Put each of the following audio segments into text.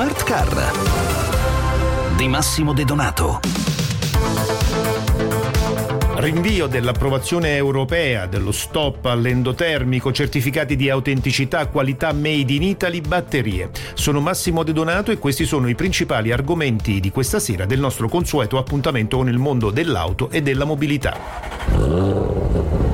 Smart Car di Massimo De Donato. Rinvio dell'approvazione europea dello stop all'endotermico, certificati di autenticità, qualità made in Italy, batterie. Sono Massimo De Donato e questi sono i principali argomenti di questa sera del nostro consueto appuntamento con il mondo dell'auto e della mobilità.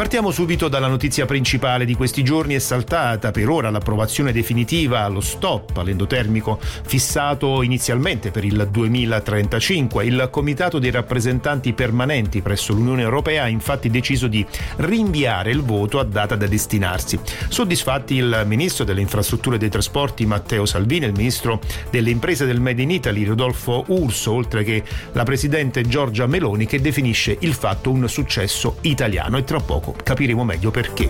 Partiamo subito dalla notizia principale di questi giorni. È saltata per ora l'approvazione definitiva allo stop all'endotermico fissato inizialmente per il 2035. Il Comitato dei rappresentanti permanenti presso l'Unione Europea ha infatti deciso di rinviare il voto a data da destinarsi. Soddisfatti il Ministro delle Infrastrutture e dei Trasporti Matteo Salvini, il Ministro delle Imprese del Made in Italy Rodolfo Urso, oltre che la Presidente Giorgia Meloni che definisce il fatto un successo italiano e tra poco capiremo meglio perché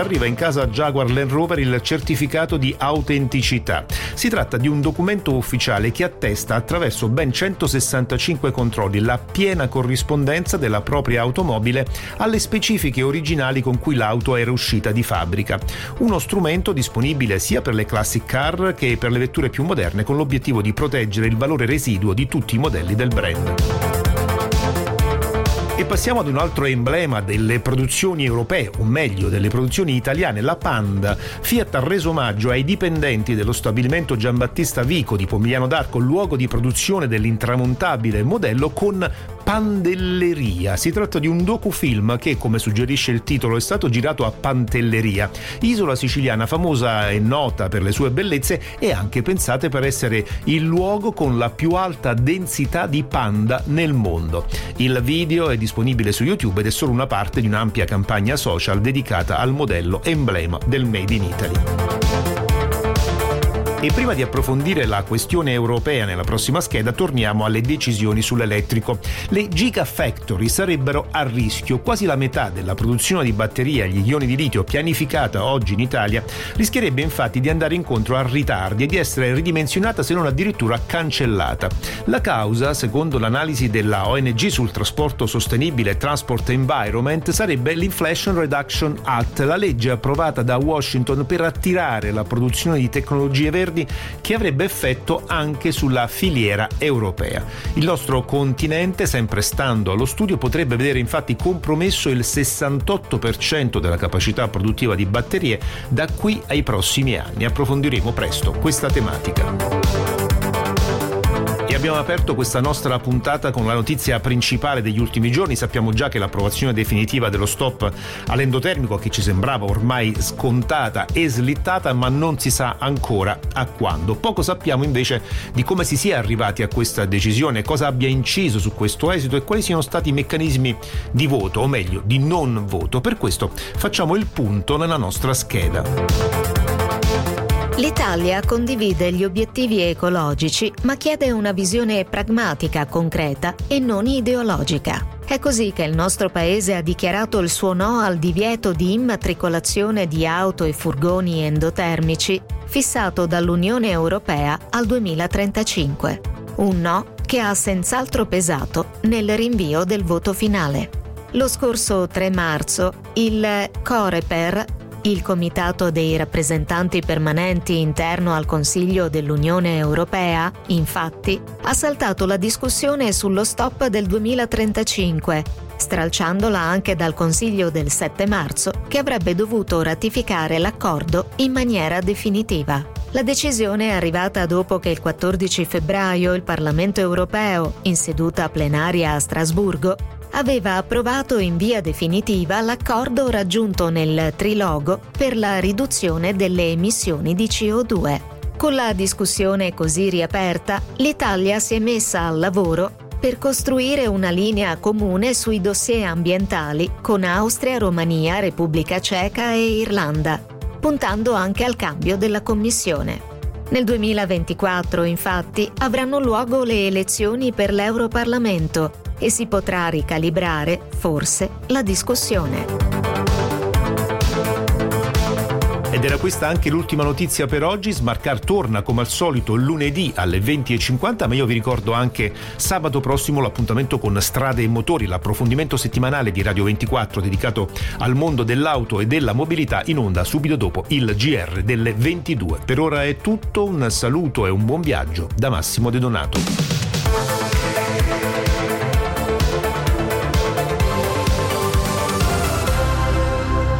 arriva in casa Jaguar Land Rover il certificato di autenticità. Si tratta di un documento ufficiale che attesta attraverso ben 165 controlli la piena corrispondenza della propria automobile alle specifiche originali con cui l'auto era uscita di fabbrica. Uno strumento disponibile sia per le classic car che per le vetture più moderne con l'obiettivo di proteggere il valore residuo di tutti i modelli del brand. E passiamo ad un altro emblema delle produzioni europee, o meglio delle produzioni italiane, la Panda. Fiat ha reso omaggio ai dipendenti dello stabilimento Giambattista Vico di Pomigliano d'Arco, luogo di produzione dell'intramontabile modello con Pandelleria. Si tratta di un docufilm che, come suggerisce il titolo, è stato girato a Pantelleria, isola siciliana famosa e nota per le sue bellezze e anche pensate per essere il luogo con la più alta densità di panda nel mondo. Il video è disponibile su YouTube ed è solo una parte di un'ampia campagna social dedicata al modello emblema del Made in Italy. E prima di approfondire la questione europea nella prossima scheda, torniamo alle decisioni sull'elettrico. Le Gigafactory sarebbero a rischio. Quasi la metà della produzione di batterie agli ioni di litio pianificata oggi in Italia rischierebbe infatti di andare incontro a ritardi e di essere ridimensionata se non addirittura cancellata. La causa, secondo l'analisi della ONG sul trasporto sostenibile Transport Environment, sarebbe l'Inflation Reduction Act, la legge approvata da Washington per attirare la produzione di tecnologie verdi Verdi che avrebbe effetto anche sulla filiera europea. Il nostro continente, sempre stando allo studio, potrebbe vedere infatti compromesso il 68% della capacità produttiva di batterie da qui ai prossimi anni. Approfondiremo presto questa tematica abbiamo aperto questa nostra puntata con la notizia principale degli ultimi giorni. Sappiamo già che l'approvazione definitiva dello stop all'endotermico, che ci sembrava ormai scontata e slittata, ma non si sa ancora a quando. Poco sappiamo invece di come si sia arrivati a questa decisione, cosa abbia inciso su questo esito e quali siano stati i meccanismi di voto, o meglio di non voto. Per questo facciamo il punto nella nostra scheda. L'Italia condivide gli obiettivi ecologici, ma chiede una visione pragmatica, concreta e non ideologica. È così che il nostro paese ha dichiarato il suo no al divieto di immatricolazione di auto e furgoni endotermici fissato dall'Unione Europea al 2035. Un no che ha senz'altro pesato nel rinvio del voto finale. Lo scorso 3 marzo il Coreper il Comitato dei rappresentanti permanenti interno al Consiglio dell'Unione Europea, infatti, ha saltato la discussione sullo stop del 2035, stralciandola anche dal Consiglio del 7 marzo, che avrebbe dovuto ratificare l'accordo in maniera definitiva. La decisione è arrivata dopo che il 14 febbraio il Parlamento europeo, in seduta plenaria a Strasburgo, aveva approvato in via definitiva l'accordo raggiunto nel trilogo per la riduzione delle emissioni di CO2. Con la discussione così riaperta, l'Italia si è messa al lavoro per costruire una linea comune sui dossier ambientali con Austria, Romania, Repubblica Ceca e Irlanda, puntando anche al cambio della Commissione. Nel 2024, infatti, avranno luogo le elezioni per l'Europarlamento e si potrà ricalibrare, forse, la discussione. Ed era questa anche l'ultima notizia per oggi. Smarcar torna come al solito lunedì alle 20.50, ma io vi ricordo anche sabato prossimo l'appuntamento con Strade e Motori, l'approfondimento settimanale di Radio 24 dedicato al mondo dell'auto e della mobilità in onda subito dopo il GR delle 22. Per ora è tutto, un saluto e un buon viaggio da Massimo De Donato.